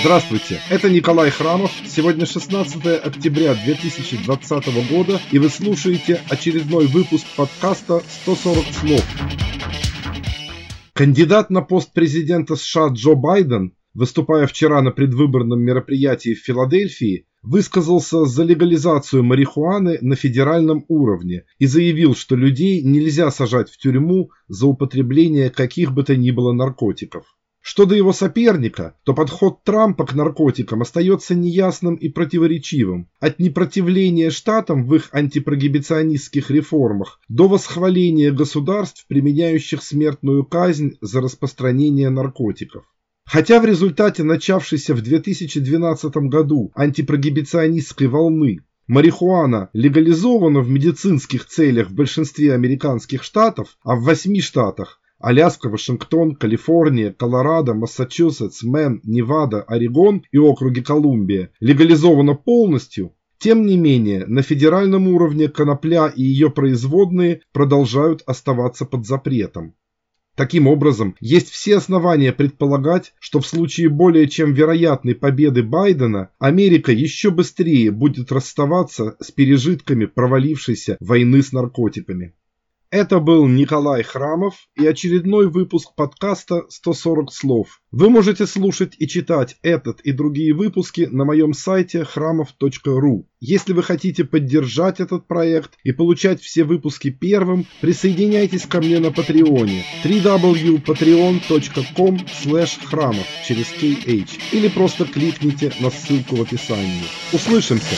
Здравствуйте, это Николай Храмов. Сегодня 16 октября 2020 года, и вы слушаете очередной выпуск подкаста «140 слов». Кандидат на пост президента США Джо Байден, выступая вчера на предвыборном мероприятии в Филадельфии, высказался за легализацию марихуаны на федеральном уровне и заявил, что людей нельзя сажать в тюрьму за употребление каких бы то ни было наркотиков. Что до его соперника, то подход Трампа к наркотикам остается неясным и противоречивым. От непротивления штатам в их антипрогибиционистских реформах до восхваления государств, применяющих смертную казнь за распространение наркотиков. Хотя в результате начавшейся в 2012 году антипрогибиционистской волны Марихуана легализована в медицинских целях в большинстве американских штатов, а в восьми штатах Аляска, Вашингтон, Калифорния, Колорадо, Массачусетс, Мэн, Невада, Орегон и округи Колумбия легализовано полностью, тем не менее на федеральном уровне конопля и ее производные продолжают оставаться под запретом. Таким образом, есть все основания предполагать, что в случае более чем вероятной победы Байдена, Америка еще быстрее будет расставаться с пережитками провалившейся войны с наркотиками. Это был Николай Храмов и очередной выпуск подкаста «140 слов». Вы можете слушать и читать этот и другие выпуски на моем сайте храмов.ру. Если вы хотите поддержать этот проект и получать все выпуски первым, присоединяйтесь ко мне на Патреоне www.patreon.com храмов через KH или просто кликните на ссылку в описании. Услышимся!